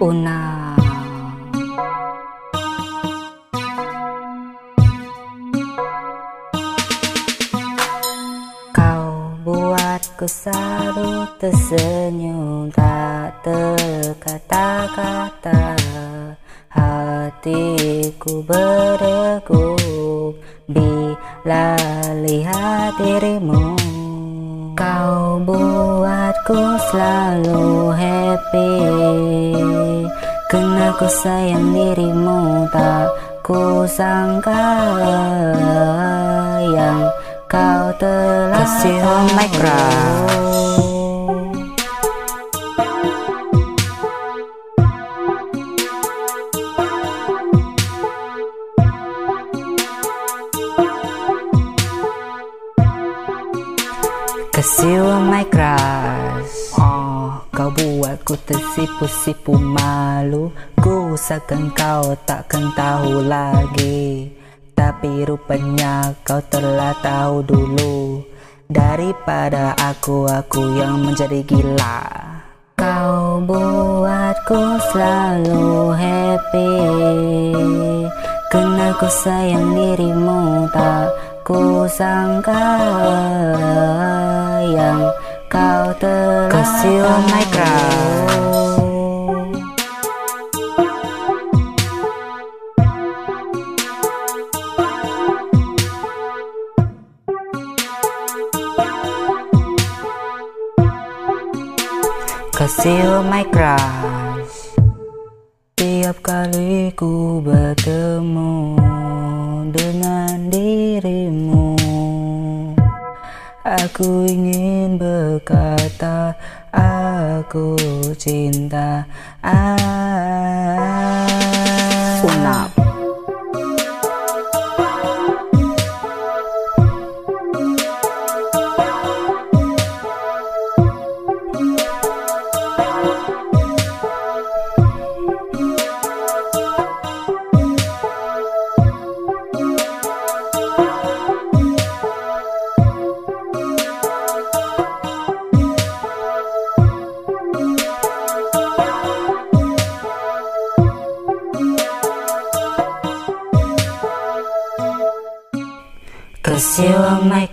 Una. Kau buatku selalu tersenyum Tak terkata-kata. Hatiku berdegup Bila lihat dirimu. Kau buatku selalu happy Kena ku sayang dirimu Tak ku sangka Yang kau telah Kasih on tersipu-sipu malu Ku usahakan kau takkan tahu lagi. Tapi rupanya kau telah tahu dulu. Daripada aku, aku yang menjadi gila. Kau buatku selalu happy. Kena ku sayang dirimu tak ku sangka Yang kau telah Kasih on my crush. Kasih my crush Tiap kali ku bertemu dengan dirimu Aku ingin berkata aku cinta ah. Cause you are my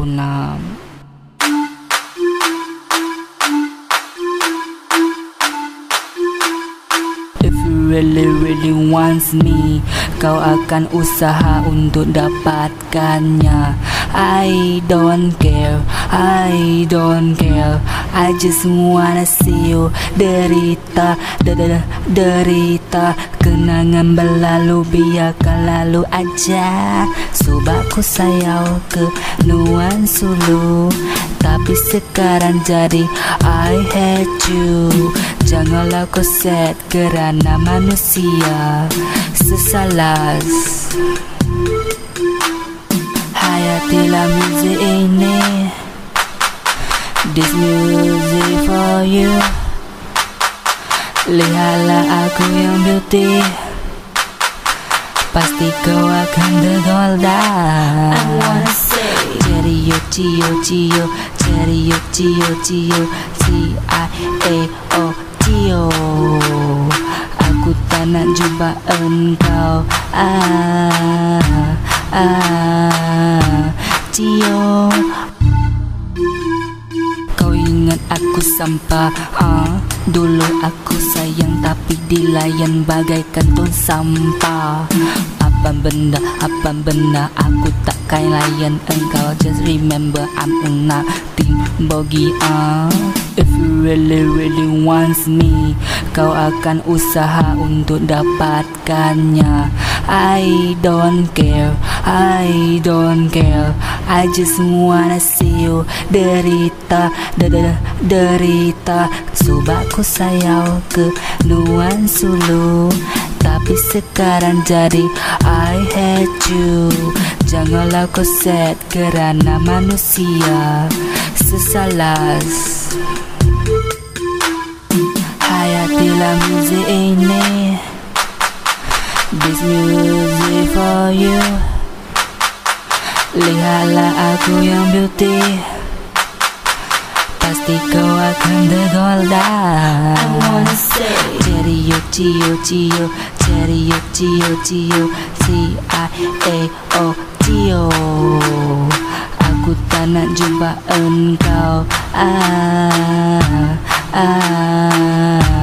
con really wants me Kau akan usaha untuk dapatkannya. I don't care, I don't care. I just wanna see you derita, da derita. Kenangan berlalu biarkan lalu aja. Subakku sayau ke Nuan Sulu. Tapi sekarang jadi I hate you Janganlah kau set kerana manusia Sesalas. Hayatilah muzik ini. This music for you. Lihatlah aku yang beauty. Pasti kau akan tergoda I wanna say. Cerio, cio, cio Cerio, cio, cio C-I-A-O, cio Aku tak nak jumpa engkau. Ah, ah Cio Kau ingat aku sampah ah, Dulu aku sayang tapi dilayan bagaikan tong sampah Apa benda, apa benda? Aku takkan layan engkau Just remember I'm nothing bogi ah. If you really really wants me Kau akan usaha untuk dapatkannya. I don't care, I don't care. I just wanna see you derita, da da da derita Subakku sayau ke Nuan Sulu Tapi sekarang jadi I hate you. Janganlah kau set kerana manusia Sesalas. Hayatilah muzik ini. This music for you. Lihatlah aku yang beauty. Pasti kau akan tergoda I wanna say. Cerio, cio, cio Cerio, cio Aku tak nak jumpa engkau. Ah, ah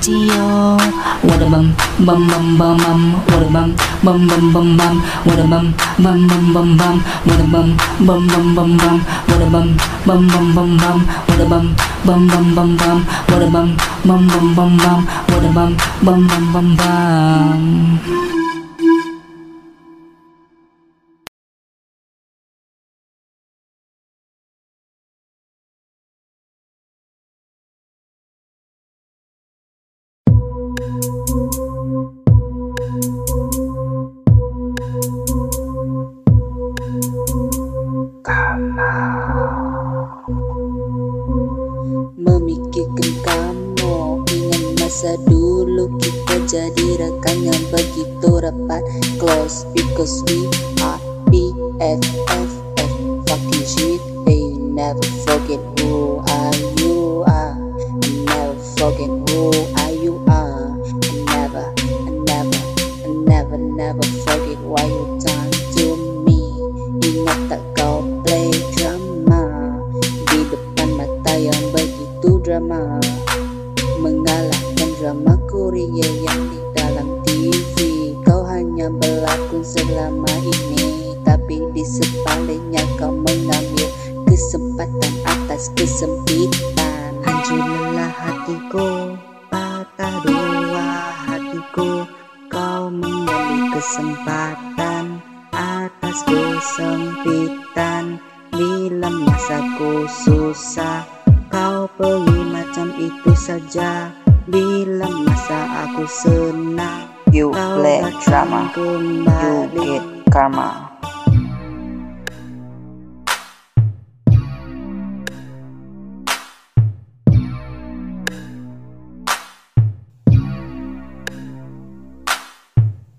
Cio What a bum, bum bum bum bum What a bum, bum bum bum bum What a bum, bum bum bum bum What a bum, bum bum bum bum What a bum, bum bum bum bum What a bum, bum bum bum bum What a bum, bum bum bum bum What a bum, bum bum bum bum never forget who are you are. I never forget who are you are. I never, I never, I never, never forget why you done to me. Ingat tak kau play drama. Di depan mata yang begitu drama. Mengalahkan drama Korea yang di dalam TV Kau hanya berlakon selama ini. Tapi di sebaliknya kau atas kesempitan. Lelah hatiku Patah dua hatiku. Kau mengambil kesempatan atas kesempitan. Bila masaku susah Kau pergi macam itu saja. Bila masa aku senang You play drama, you get karma.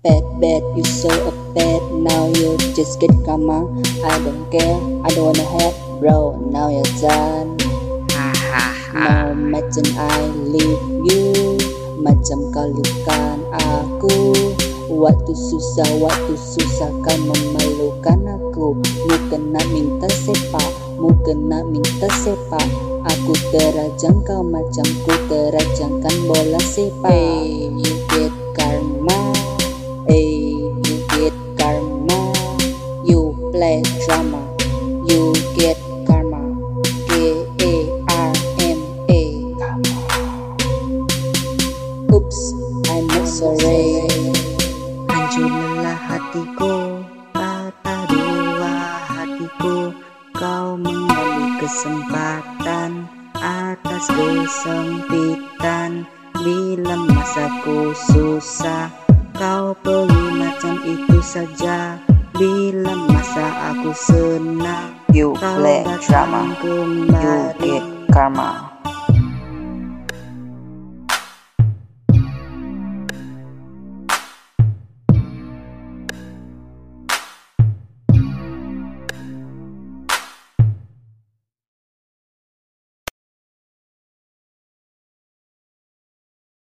Bad, bad, you so a bad Now you just get karma. I don't care, I don't wanna have Bro, now you're done. Mau macam I leave you Macam kau lupakan aku. Waktu susah, waktu susah kau memerlukan aku. Mu kena minta sepak, mu kena minta sepak. Aku terajang kau macam ku terajangkan bola sepak. Hey, I'm not sorry Hancur lelah hatiku Patah dua hatiku. Kau mengambil kesempatan Atas kesempitan. Bila masaku susah Kau pergi macam itu saja. Bila masa aku senang You Kau play drama. You get karma.